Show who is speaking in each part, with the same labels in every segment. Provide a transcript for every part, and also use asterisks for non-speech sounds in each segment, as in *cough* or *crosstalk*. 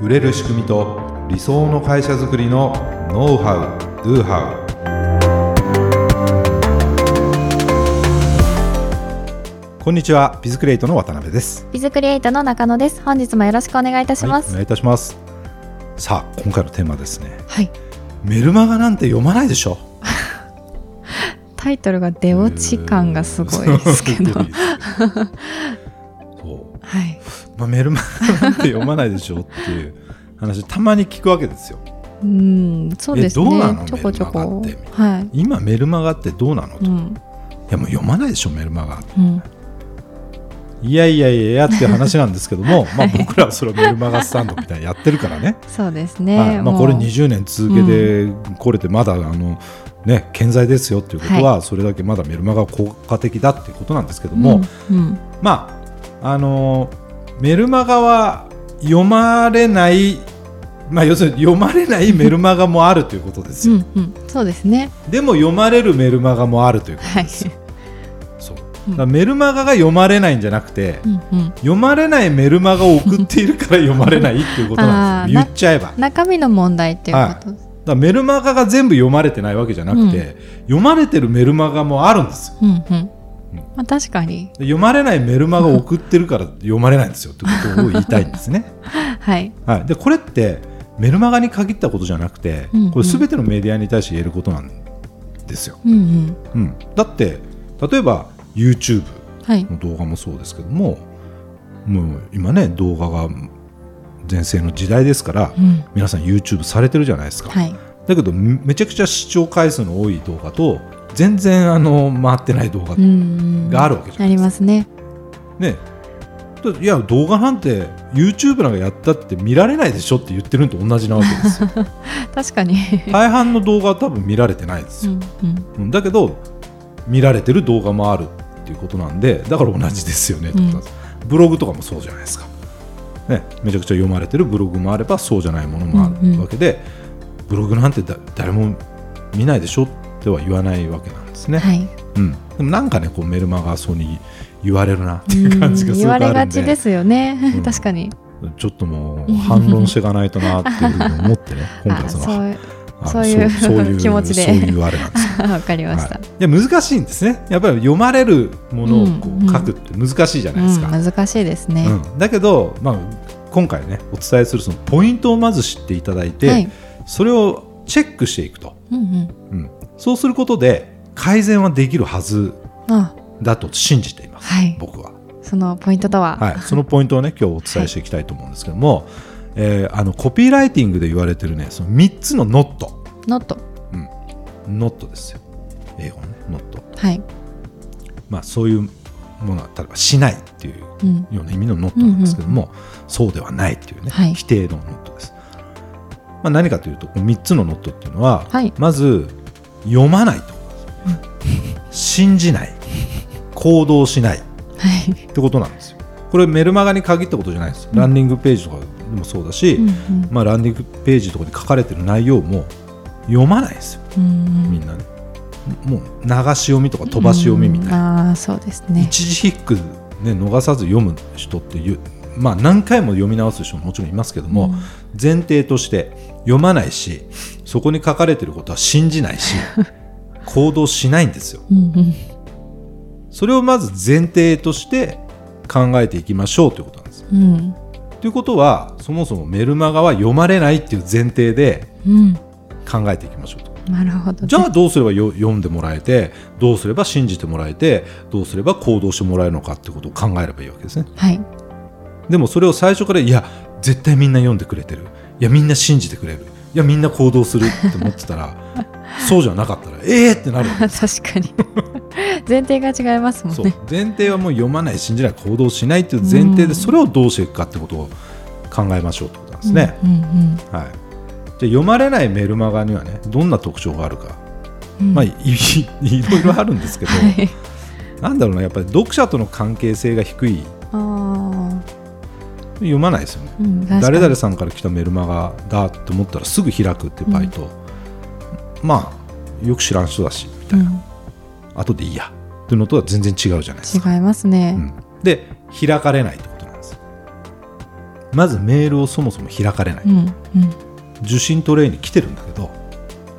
Speaker 1: 売れる仕組みと理想の会社づくりのノウハウ・ドゥハウこんにちはビズクリエイトの渡辺です。
Speaker 2: ビズクリエイトの中野です。本日もよろしくお願いいたしま
Speaker 1: はい、お
Speaker 2: す
Speaker 1: 願いいたします。さあ今回のテーマですね。
Speaker 2: はい、
Speaker 1: メルマガなんて読まないでしょ。*laughs*
Speaker 2: タイトルが出落ち感がすごいですけどはい。
Speaker 1: まあ、メルマガなんて読まないでしょっていう話たまに聞くわけですよ。
Speaker 2: うんそうですね。
Speaker 1: えどうなの？
Speaker 2: ちょこちょこ。
Speaker 1: って。
Speaker 2: はい。
Speaker 1: 今メルマガってどうなの？と、い
Speaker 2: うん。
Speaker 1: やもう読まないでしょメルマガ。
Speaker 2: うん。
Speaker 1: いやいやいやっていう話なんですけども、*laughs* まあ
Speaker 2: はい
Speaker 1: 僕らはそれをメルマガスタンドみたいにやってるからね、
Speaker 2: そうですね、
Speaker 1: はい。まあ、これ20年続けてこれてまだあの、ね、健在ですよっていうことは、それだけまだメルマガは効果的だっていうことなんですけども、
Speaker 2: うん。うん。
Speaker 1: まああのーメルマガは読まれない、まあ、要するに読まれないメルマガもあるということですよ、
Speaker 2: うんうんそうですね。
Speaker 1: でも読まれるメルマガもあるということ
Speaker 2: はい
Speaker 1: ですよ、そう。メルマガが読まれないんじゃなくて、
Speaker 2: うんうん。
Speaker 1: 読まれないメルマガを送っているから読まれないっていうことなんですよ。*laughs* 言っちゃえば。
Speaker 2: 中身の問題っていうこと？です、
Speaker 1: らメルマガが全部読まれてないわけじゃなくて、読まれてるメルマガもあるんですよ。
Speaker 2: うんうんまあ、確かに。
Speaker 1: で読まれないメルマガを送ってるから読まれないんですよってことを言いたいんですね、*laughs*
Speaker 2: はい。
Speaker 1: はい、でこれってメルマガに限ったことじゃなくて、
Speaker 2: うんうん。
Speaker 1: これ全てのメディアに対して言えることなんですよ、
Speaker 2: うんうん。
Speaker 1: うん、だって例えば YouTube
Speaker 2: はい。
Speaker 1: の動画もそうですけどももう今ね動画が全盛の時代ですから、
Speaker 2: うん。
Speaker 1: 皆さん YouTube されてるじゃないですか、
Speaker 2: はい。
Speaker 1: だけどめめちゃくちゃ視聴回数の多い動画と全然あの回ってない動画、
Speaker 2: うんうん。
Speaker 1: があるわけじゃない
Speaker 2: ありますね。
Speaker 1: ね。だいや動画なんて YouTube なんかやったって見られないでしょって言ってるのと同じなわけですよ。*laughs*
Speaker 2: 確かに。
Speaker 1: 大半の動画は多分見られてないですよ、
Speaker 2: うんうん。
Speaker 1: うん。だけど見られてる動画もあるっていうことなんでだから同じですよねってことなんブログとかもそうじゃないですか、ね、めちゃくちゃ読まれてるブログもあればそうじゃないものもあ
Speaker 2: うんうん。
Speaker 1: るわけで、ブログなんてだ誰も見ないでしょっては言わないわけなんですね、
Speaker 2: はい。
Speaker 1: うん、でもなんかねこうメルマガそうに言われるなっていう感じがす
Speaker 2: 言わ
Speaker 1: ごくあるんで。
Speaker 2: れがちですよね、
Speaker 1: うん。*laughs*
Speaker 2: 確かに。
Speaker 1: ちょっともう反論していかないとなっていうふうに思って *laughs* ね今回その
Speaker 2: あそういう
Speaker 1: そういう
Speaker 2: 気持ちで。
Speaker 1: そういうあれなんですよ。*laughs*
Speaker 2: わかりました、
Speaker 1: はい、いや難しいんですね。やっぱり読まれるものをこ
Speaker 2: うん
Speaker 1: う書くって難しいじゃないですか、
Speaker 2: うん、難しいですね、
Speaker 1: うん。だけど、まあ、今回ねお伝えするそのポイントをまず知っていただいて、
Speaker 2: はい。
Speaker 1: それをチェックしていくと、
Speaker 2: うんうん。
Speaker 1: うん、そうすることで改善はできるはず
Speaker 2: あ。
Speaker 1: だと信じています、
Speaker 2: はい。
Speaker 1: 僕は、
Speaker 2: そのポイントとは、
Speaker 1: はい、そのポイントをね今日お伝えしていきたいと思うんですけども、えーあのコピーライティングで言われてるねその3つのノット。
Speaker 2: ノット。
Speaker 1: ノットですよ。英語のね。ノット。
Speaker 2: はい、
Speaker 1: まあそういうものは例えばしないっていう
Speaker 2: うん、
Speaker 1: ような意味のノットなんですけども、そうではないっていうね、
Speaker 2: はい。
Speaker 1: 否定のノットです。まあ、何かというとこの3つのノットっていうのは、
Speaker 2: はい。
Speaker 1: まず読まないと、信じない。行動しない。っ
Speaker 2: はい、
Speaker 1: てことなんですよ。これメルマガに限ったことじゃないです。ランディングページとかでもそうだし、
Speaker 2: うんうん。
Speaker 1: まあ、ランディングページとかに書かれてる内容も読まないですよ。
Speaker 2: うん
Speaker 1: みんなね。もう流し読みとか飛ばし読みみたいな。
Speaker 2: な、ああそうですね。
Speaker 1: 一時ヒック、ね、逃さず読む人っていう、まあ、何回も読み直す人ももちろんいますけども、
Speaker 2: うん。
Speaker 1: 前提として読まないしそこに書かれてることは信じないし *laughs* 行動しないんですよ。
Speaker 2: うんうん
Speaker 1: それをまず前提として考えていきましょうということなんです。
Speaker 2: うん
Speaker 1: ということはそもそもメルマガは読まれないっていう前提で
Speaker 2: うん
Speaker 1: 考えていきましょうと。
Speaker 2: なるほど
Speaker 1: じゃあどうすればよ読んでもらえてどうすれば信じてもらえてどうすれば行動してもらえるのかってことを考えればいいわけですね。
Speaker 2: はい
Speaker 1: でもそれを最初からいや絶対みんな読んでくれてるいやみんな信じてくれる。いやみんな行動するって思ってたら *laughs* そうじゃなかったらええー、ってなる *laughs*
Speaker 2: 確かに。前提が違いますもん
Speaker 1: そう。
Speaker 2: ね
Speaker 1: 前提はもう読まない信じない行動しないっていう前提
Speaker 2: うん。
Speaker 1: でそれをどうしていくかってことを考えましょうってことなんですね、
Speaker 2: うんうん
Speaker 1: はい、じゃあ読まれないメルマガにはねどんな特徴があるか、
Speaker 2: うん。
Speaker 1: まあいい *laughs* いろいろあるんですけど、
Speaker 2: はい。
Speaker 1: なんだろうなやっぱり読者との関係性が低い
Speaker 2: あ
Speaker 1: 読まないですよね。
Speaker 2: ーうん
Speaker 1: 誰々さんから来たメルマガだって思ったらすぐ開くっていう場合と、まあよく知らん人だしみたいな、後でいいや。っていうのとは全然違うじゃないですか。
Speaker 2: うん違いますね、
Speaker 1: うん。で開かれないってことなんですまずメールをそもそも開かれない、
Speaker 2: うんうん。
Speaker 1: 受信トレイに来てるんだけど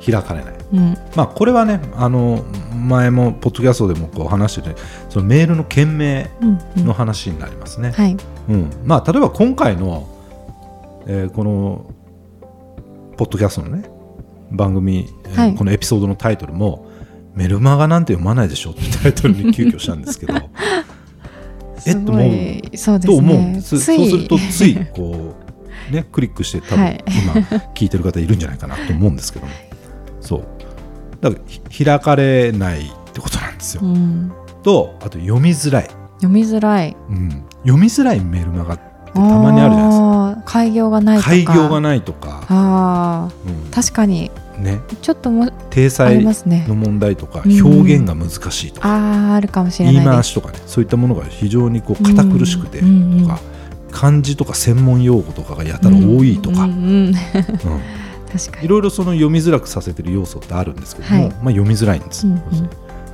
Speaker 1: 開かれない。
Speaker 2: うん。
Speaker 1: まあこれはねあの前もポッドキャストでもこう話しててそのメールの件名の話になりますね、まあ、例えば今回の、えーこのポッドキャストのね番組、えー
Speaker 2: はい。
Speaker 1: このエピソードのタイトルも「メルマガなんて読まないでしょ」ってタイトルに急遽したんですけど。*laughs* えっと思う？
Speaker 2: うで
Speaker 1: と思う？そうするとついこうねクリックして多分
Speaker 2: はい。
Speaker 1: 今聞いてる方いるんじゃないかなと思うんですけども。*laughs* そうだからひ開かれないってことなんですよ。
Speaker 2: う。ん。
Speaker 1: とあと読みづらい、
Speaker 2: 読みづらい。
Speaker 1: うん、読みづらいメールマガってたまにあるじゃないですか。
Speaker 2: 開業がないとか。
Speaker 1: 開業がないとか、
Speaker 2: あ
Speaker 1: う
Speaker 2: ー確かに。
Speaker 1: んね、
Speaker 2: ちょっとも
Speaker 1: 体裁の問題とか
Speaker 2: うん。
Speaker 1: 表現が難しいとか、
Speaker 2: あーあるかもしれ
Speaker 1: 言い
Speaker 2: ないです。
Speaker 1: 回しとかねそういったものが非常にこう堅苦しくてと
Speaker 2: うんうんうん。
Speaker 1: か、漢字とか専門用語とかがやたら多いとか、
Speaker 2: うんうんうん。
Speaker 1: うん
Speaker 2: 確かに。
Speaker 1: いろいろその読みづらくさせてる要素ってあるんですけども、
Speaker 2: はい。
Speaker 1: まあ、読みづらいんですよ、
Speaker 2: うんうん。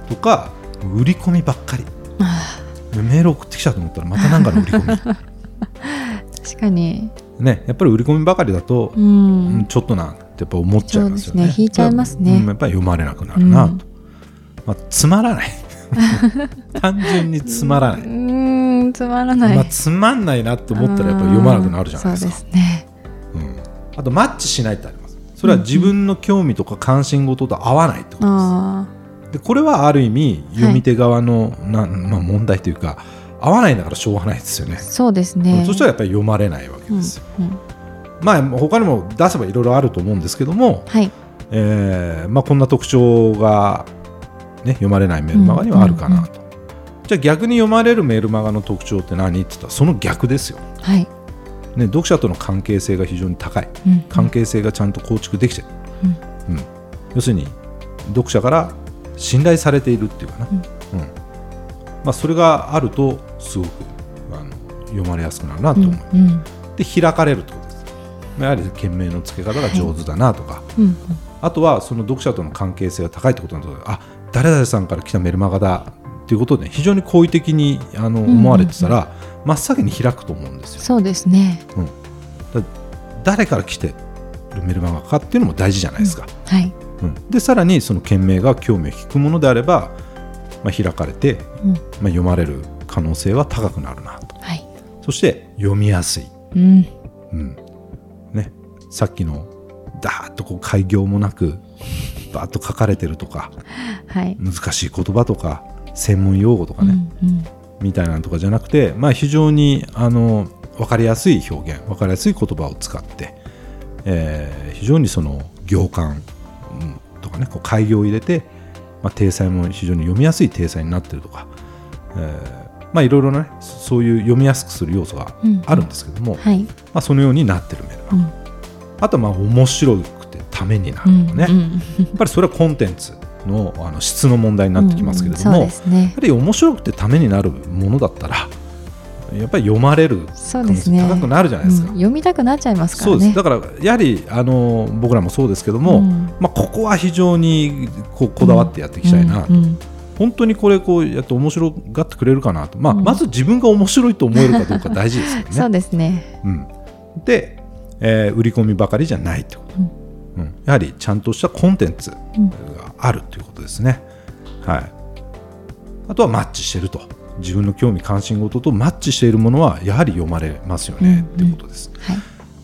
Speaker 1: とか売り込みばっかり。
Speaker 2: あ
Speaker 1: メール送ってきたと思ったらまた何かの売り込
Speaker 2: ー *laughs* 確かに。
Speaker 1: みねやっぱり売り込みばかりだと、
Speaker 2: う
Speaker 1: うん
Speaker 2: ん
Speaker 1: ちょっとなってやっぱ思っちゃいますよね。
Speaker 2: ね。引いちゃいますね。
Speaker 1: うんやっぱり読まれなくなるなと、
Speaker 2: うん。
Speaker 1: まあ、つまらない。*laughs* 単純につまらない、
Speaker 2: うーんつまらない。
Speaker 1: まあ、つまんないなと思ったらやっぱり読まなくなるじゃないですか。
Speaker 2: そうですね。
Speaker 1: うん、あとマッチしないってありそれは自分の興味とか関心事と合わないってことです、
Speaker 2: あ
Speaker 1: でこれはある意味読み手側の、なまあ、問題というか合わないんだからしょうがないですよね。
Speaker 2: あ、そうですね。
Speaker 1: そしたらやっぱり読まれないわけ
Speaker 2: うん
Speaker 1: ですよ、
Speaker 2: うん
Speaker 1: まあ他にも出せばいろいろあると思うんですけども、
Speaker 2: はい。
Speaker 1: えーまあ、こんな特徴が、ね、読まれないメールマガにはあるかなと、じゃあ逆に読まれるメールマガの特徴って何って言ったらその逆ですよ、
Speaker 2: はい
Speaker 1: ね、読者との関係性が非常に高い。
Speaker 2: うん。
Speaker 1: 関係性がちゃんと構築できてる、うん。要するに読者から信頼されているっていうかな、
Speaker 2: うん。
Speaker 1: うん。まあ、それがあるとすごくあの読まれやすくなるなと思う、
Speaker 2: うん。うん。
Speaker 1: で開かれるってことです。やはり件名の付け方が上手だなとか、
Speaker 2: うん。
Speaker 1: あとはその読者との関係性が高いってことなんだあ誰々さんから来たメルマガだっていうことで非常に好意的にあの
Speaker 2: んうん
Speaker 1: 思われてたら、真っ先に開くと思うんですよ。
Speaker 2: そうですね。
Speaker 1: だ誰から来てるメルマガかっていうのも大事じゃないですか。
Speaker 2: はい。
Speaker 1: うん。でさらにその件名が興味を引くものであれば、まあ、開かれて、
Speaker 2: うん。
Speaker 1: まあ、読まれる可能性は高くなるなと。
Speaker 2: はい。
Speaker 1: そして読みやすい、
Speaker 2: うん。
Speaker 1: うん。ね、さっきのダーッとこう開業もなくバーッと書かれてるとか
Speaker 2: はい。
Speaker 1: 難しい言葉とか専門用語とかね、
Speaker 2: うんうん。
Speaker 1: みたいなのとかじゃなくて、まあ、非常にあの分かりやすい表現分かりやすい言葉を使って、えー非常にその行間うんとかねこう開業を入れて、まあ、体裁も非常に読みやすい体裁になってるとか、えーまあいろいろなねそういう読みやすくする要素があるんですけども、
Speaker 2: はい。
Speaker 1: まあ、そのようになってるメールが、
Speaker 2: うん。
Speaker 1: あとはまあ面白くてためにな
Speaker 2: うん
Speaker 1: るとかね、
Speaker 2: うん。
Speaker 1: やっぱりそれはコンテンツのあの質の問題になってきますけれども、
Speaker 2: うんね。
Speaker 1: やはり面白くてためになるものだったらやっぱり読まれる
Speaker 2: そうですね。
Speaker 1: 高くなるじゃないですか。
Speaker 2: うん読みたくなっちゃいますからね。
Speaker 1: そうです。だからやはりあの僕らもそうですけども、
Speaker 2: うん。
Speaker 1: まあ、ここは非常にこうこだわってやっていきたいな、
Speaker 2: うんうん。
Speaker 1: 本当にこれこうやって面白がってくれるかなと、まあ
Speaker 2: うん。
Speaker 1: まず自分が面白いと思えるかどうか大事ですよね。*laughs*
Speaker 2: そうですね。
Speaker 1: うん、で、えー売り込みばかりじゃないってこと、うんやはりちゃんとしたコンテンツが
Speaker 2: うん
Speaker 1: あるということですね。はい、あとはマッチしてると。自分の興味関心事とマッチしているものはやはり読まれますよね、
Speaker 2: うん
Speaker 1: ということです。
Speaker 2: はい。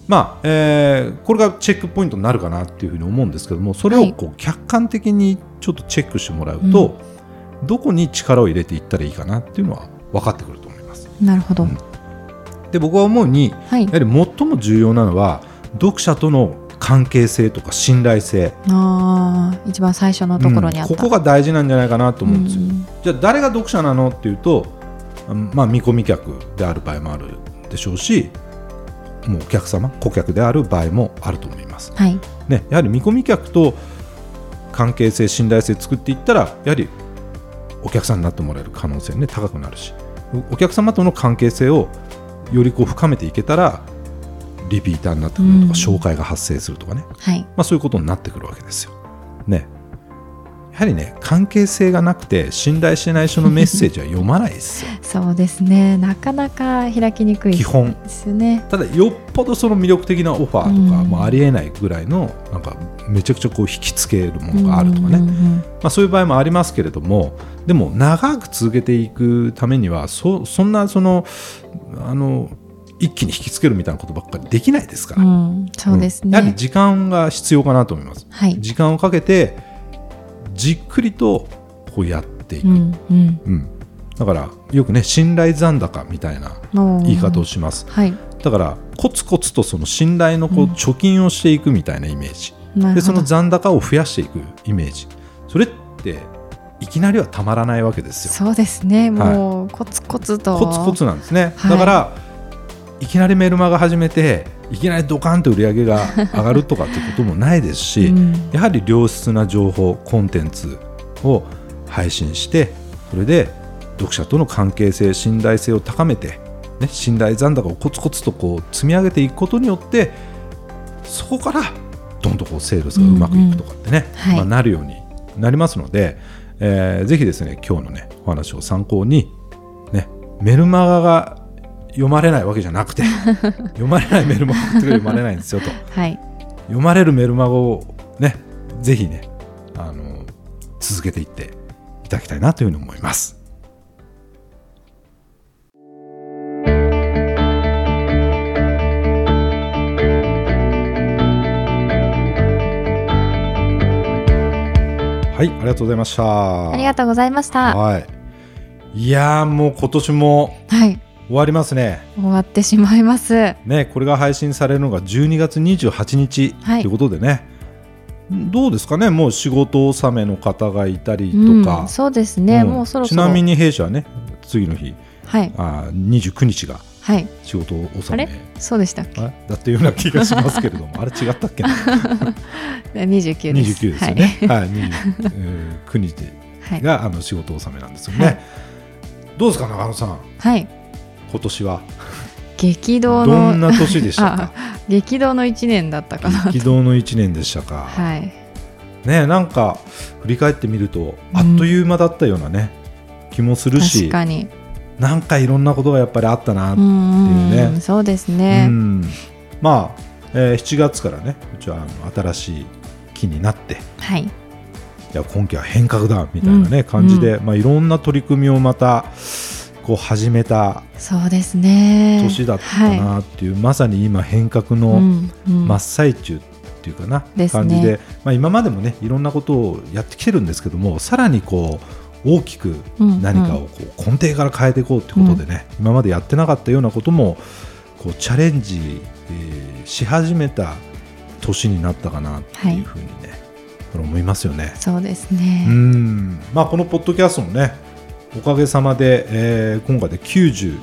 Speaker 1: まあえーこれがチェックポイントになるかなっていうふうに思うんですけどもそれをこう客観的にちょっとチェックしてもらうと、どこに力を入れていったらいいかなっていうのは分かってくると思います。
Speaker 2: なるほど。
Speaker 1: うん。で僕は思うに
Speaker 2: はい。
Speaker 1: やはり最も重要なのは読者との関係性とか信頼性、
Speaker 2: あー一番最初のところにあった。
Speaker 1: うんここが大事なんじゃないかなと思うんですよ。
Speaker 2: うん。
Speaker 1: じゃあ誰が読者なのっていうと、うんまあ、見込み客である場合もあるでしょうしもうお客様顧客である場合もあると思います。
Speaker 2: はい。
Speaker 1: ね、やはり見込み客と関係性信頼性作っていったらやはりお客さんになってもらえる可能性ね高くなるし。おお客様との関係性をよりこう深めていけたらリピーターになってくるとか、
Speaker 2: うん。
Speaker 1: 紹介が発生するとかね、
Speaker 2: はい。
Speaker 1: まあ、そういうことになってくるわけですよ。ね、やはりね関係性がなくて信頼してない人のメッセージは読まないですよ。*laughs*
Speaker 2: そうですね。なかなか開きにくい
Speaker 1: 基本。
Speaker 2: ですよね
Speaker 1: ただよっぽどその魅力的なオファーとか、
Speaker 2: うん
Speaker 1: もうありえないぐらいのなんかめちゃくちゃこう引きつけるものがあるとかね、
Speaker 2: うんうんうん。
Speaker 1: まあ、そういう場合もありますけれどもでも長く続けていくためにはそそんなそのあの一気に引きつけるみたいなことばっかりできないですから、
Speaker 2: うんそうです
Speaker 1: うん。やはり
Speaker 2: ね、
Speaker 1: 時間が必要かなと思います。
Speaker 2: はい、
Speaker 1: 時間をかけてじっくりとこうやっていく、
Speaker 2: う
Speaker 1: うん。
Speaker 2: んうん。
Speaker 1: だからよくね信頼残高みたいな言い方をします。
Speaker 2: はい。
Speaker 1: だからコツコツとその信頼のこう
Speaker 2: うん。
Speaker 1: 貯金をしていくみたいなイメージ、でそ
Speaker 2: なるほど。
Speaker 1: の残高を増やしていくイメージ。それっていきなりはたまらないわけですよ。
Speaker 2: そうですね。もうコツコツと。
Speaker 1: コツコツなんですね、
Speaker 2: はい。
Speaker 1: だからいきなりメルマガ始めていきなりドカンと売り上げが *laughs* 上がるとかっていうこともないですし、
Speaker 2: うん。
Speaker 1: やはり良質な情報コンテンツを配信してそれで読者との関係性信頼性を高めて、ね、信頼残高をコツコツとこう積み上げていくことによってそこからどんどんこうセールスがうまくいくとかってね、
Speaker 2: はい。
Speaker 1: まあ、なるようになりますので、えーぜひですね今日のねお話を参考に、ね、メルマガが読まれないわけじゃなくて *laughs* 読まれないメルマガって読まれないんですよと。
Speaker 2: はい
Speaker 1: 読まれるメルマガをね、ぜひね、あの、続けていっていただきたいなというふうに思います。はい、ありがとうございました。
Speaker 2: ありがとうございました
Speaker 1: はい。いやーもう今年も
Speaker 2: はい
Speaker 1: 終わりますね。
Speaker 2: 終わってしまいます。
Speaker 1: ね、これが配信されるのが12月28日
Speaker 2: はい。
Speaker 1: ということでね、どうですかね？もう仕事納めの方がいたりとか、
Speaker 2: うん、そうですね、
Speaker 1: うん。
Speaker 2: もうそろそろ。
Speaker 1: ちなみに弊社はね次の日。
Speaker 2: はい。
Speaker 1: あ29日が
Speaker 2: はい。
Speaker 1: 仕事納
Speaker 2: あれ？
Speaker 1: め
Speaker 2: そうでしたっけ？
Speaker 1: あだったような気がしますけれども。あれ違ったっけな？*laughs*
Speaker 2: 29です。
Speaker 1: 29ですよね、はい。29日
Speaker 2: はい、はい。
Speaker 1: があの仕事納めなんですよね、
Speaker 2: はい。
Speaker 1: どうですか中野さん？
Speaker 2: はい、
Speaker 1: 今年は。
Speaker 2: 激動
Speaker 1: ど
Speaker 2: の
Speaker 1: んな年でしたか？*laughs*
Speaker 2: 激動の一年だったかな
Speaker 1: 激動の1年でしたか、
Speaker 2: はい。
Speaker 1: ねなんか振り返ってみるとあっという間だったようなね、気もするし
Speaker 2: 確かに。
Speaker 1: なんかいろんなことがやっぱりあったな、
Speaker 2: うんうん
Speaker 1: っていうね。
Speaker 2: うんそうです
Speaker 1: う
Speaker 2: ね、
Speaker 1: ん。まあ、えー7月からねうちはあの新しい期になって。
Speaker 2: はい。
Speaker 1: いや今期は変革だみたいなね、
Speaker 2: うん。
Speaker 1: 感じで、まあ、いろんな取り組みをまたこう始めた
Speaker 2: そうですね。
Speaker 1: 年だったなっていう、まさに今変革
Speaker 2: はい
Speaker 1: の
Speaker 2: うんうん。
Speaker 1: 真っ最中っていうかな、
Speaker 2: ですね。
Speaker 1: 感じで、まあ、今までもねいろんなことをやってきてるんですけどもさらにこう大きく
Speaker 2: うん
Speaker 1: 何かをこう根底から変えていこうということでね、今までやってなかったようなこともこうチャレンジ、えーし始めた年になったかなっていうふうにね、これ思いますよね。
Speaker 2: そうですね、
Speaker 1: うん。まあ、このポッドキャストもねおかげさまで、えー今回で91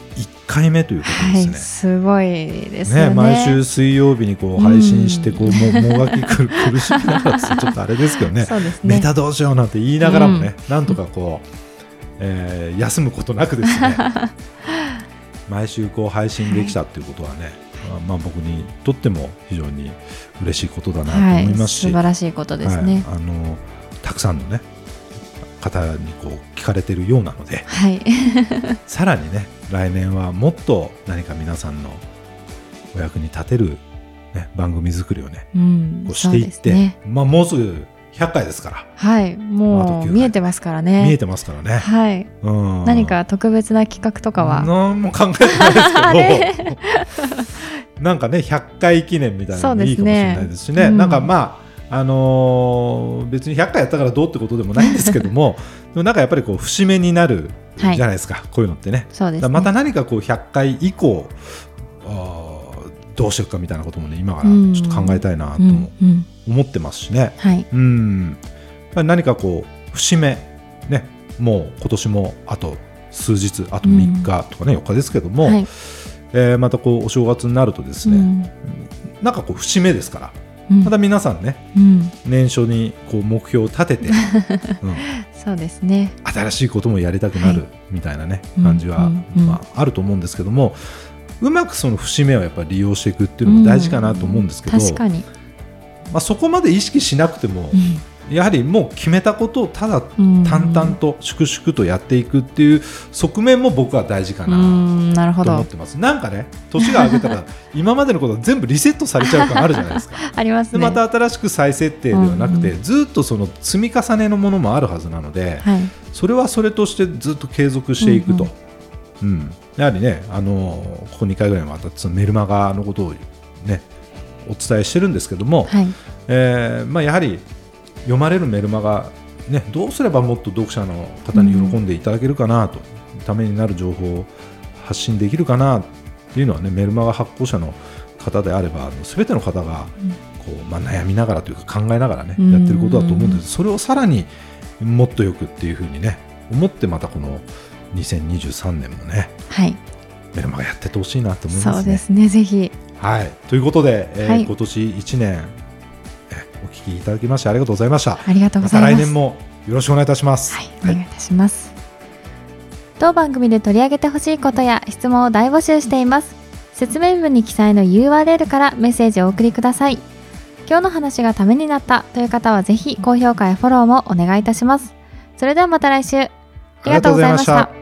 Speaker 1: 回目ということ
Speaker 2: はい
Speaker 1: ですね。
Speaker 2: すごいですよね。
Speaker 1: ね、毎週水曜日にこう配信してこう、ももがき苦苦しみながらちょっとあれですけどね。
Speaker 2: ね。
Speaker 1: ネタどうしようなんて言いながらもね、なんとかこう、えー休むことなくですね。*laughs* 毎週こう配信できたっていうことはね、まあ、まあ僕にとっても非常に嬉しいことだなと
Speaker 2: はい
Speaker 1: 思いますし、
Speaker 2: 素晴らしいことですね。
Speaker 1: はい、あのたくさんのね方にこう聞かれてるようなので
Speaker 2: はい。*laughs* *laughs*
Speaker 1: さらにね来年はもっと何か皆さんのお役に立てる、ね、番組作りをね
Speaker 2: うん
Speaker 1: こうしていって、
Speaker 2: ね。
Speaker 1: まあ、もうすぐ100回ですから、
Speaker 2: はいも
Speaker 1: 9回
Speaker 2: う見えてますからね。
Speaker 1: 見えてますからね、
Speaker 2: はい。
Speaker 1: うん、
Speaker 2: 何か特別な企画とかは？
Speaker 1: 何も考えてないですけど。*laughs* なんかね100回記念みたいなのもいいかもしれないですしね。
Speaker 2: ねうん
Speaker 1: なんかまああのー別に100回やったからどうってことでもないんですけども *laughs* でもなんかやっぱりこう節目になるじゃ
Speaker 2: はい
Speaker 1: ないですか、こういうのってね。
Speaker 2: そうですね
Speaker 1: また何かこう100回以降あーどうしていくかみたいなこともね今からちょっと考えたいなと思ってますしね、
Speaker 2: はい。
Speaker 1: うん、何かこう節目ねもう今年もあと数日あと3日とかね、4日ですけども、
Speaker 2: はい。
Speaker 1: えーまたこうお正月になるとですね、
Speaker 2: うん。
Speaker 1: なんかこう節目ですから。
Speaker 2: うん
Speaker 1: また皆さんね
Speaker 2: うん。
Speaker 1: 年初にこう目標を立てて、*laughs* うん、
Speaker 2: そうですね。
Speaker 1: 新しいこともやりたくなる
Speaker 2: はい。
Speaker 1: みたいなね、
Speaker 2: うん。
Speaker 1: 感じは、まあ、あると思うんですけどもうまくその節目をやっぱり利用していくっていうのも大事かなと思うんですけど、
Speaker 2: 確かに、
Speaker 1: まあ、そこまで意識しなくても
Speaker 2: うん
Speaker 1: やはりもう決めたことをただ
Speaker 2: うん。
Speaker 1: 淡々と粛々とやっていくっていう側面も僕は大事か
Speaker 2: う
Speaker 1: な。
Speaker 2: んなるほど。
Speaker 1: と思ってます。なんかね年が明けたら *laughs* 今までのこと全部リセットされちゃう感あるじゃないですか。*laughs*
Speaker 2: ありますね。
Speaker 1: でまた新しく再設定ではなくて、
Speaker 2: うんう
Speaker 1: ずっとその積み重ねのものもあるはずなので、
Speaker 2: はい。
Speaker 1: それはそれとしてずっと継続していくと、うんやはりねあのここ2回ぐらいにわたそのメルマガのことをねお伝えしてるんですけども、
Speaker 2: はい。
Speaker 1: えーまあ、やはり読まれるメルマガ、ね、どうすればもっと読者の方に喜んでいただけるかなと、ためになる情報を発信できるかなっていうのはねメルマガ発行者の方であればすべての方がこう、まあ、悩みながらというか考えながらね
Speaker 2: うん。
Speaker 1: やってることだと思うんです。それをさらにもっとよくっていうふうにね思ってまたこの2023年もね
Speaker 2: はい。
Speaker 1: メルマガやってってほしいなと思いますね。
Speaker 2: そうですねぜひ。
Speaker 1: はい、ということで、えー
Speaker 2: はい。
Speaker 1: 今年1年えお聞きいただきましてありがとうございました。
Speaker 2: ありがとうご
Speaker 1: ま
Speaker 2: ざいます
Speaker 1: た来年もよろしくお願いいたします。
Speaker 2: はい、お願いいたします。当番組で取り上げてほしいことや質問を大募集しています。説明文に記載の URL からメッセージをお送りください。今日の話がためになったという方はぜひ高評価やフォローもお願いいたします。それではまた来週。ありがとうございました。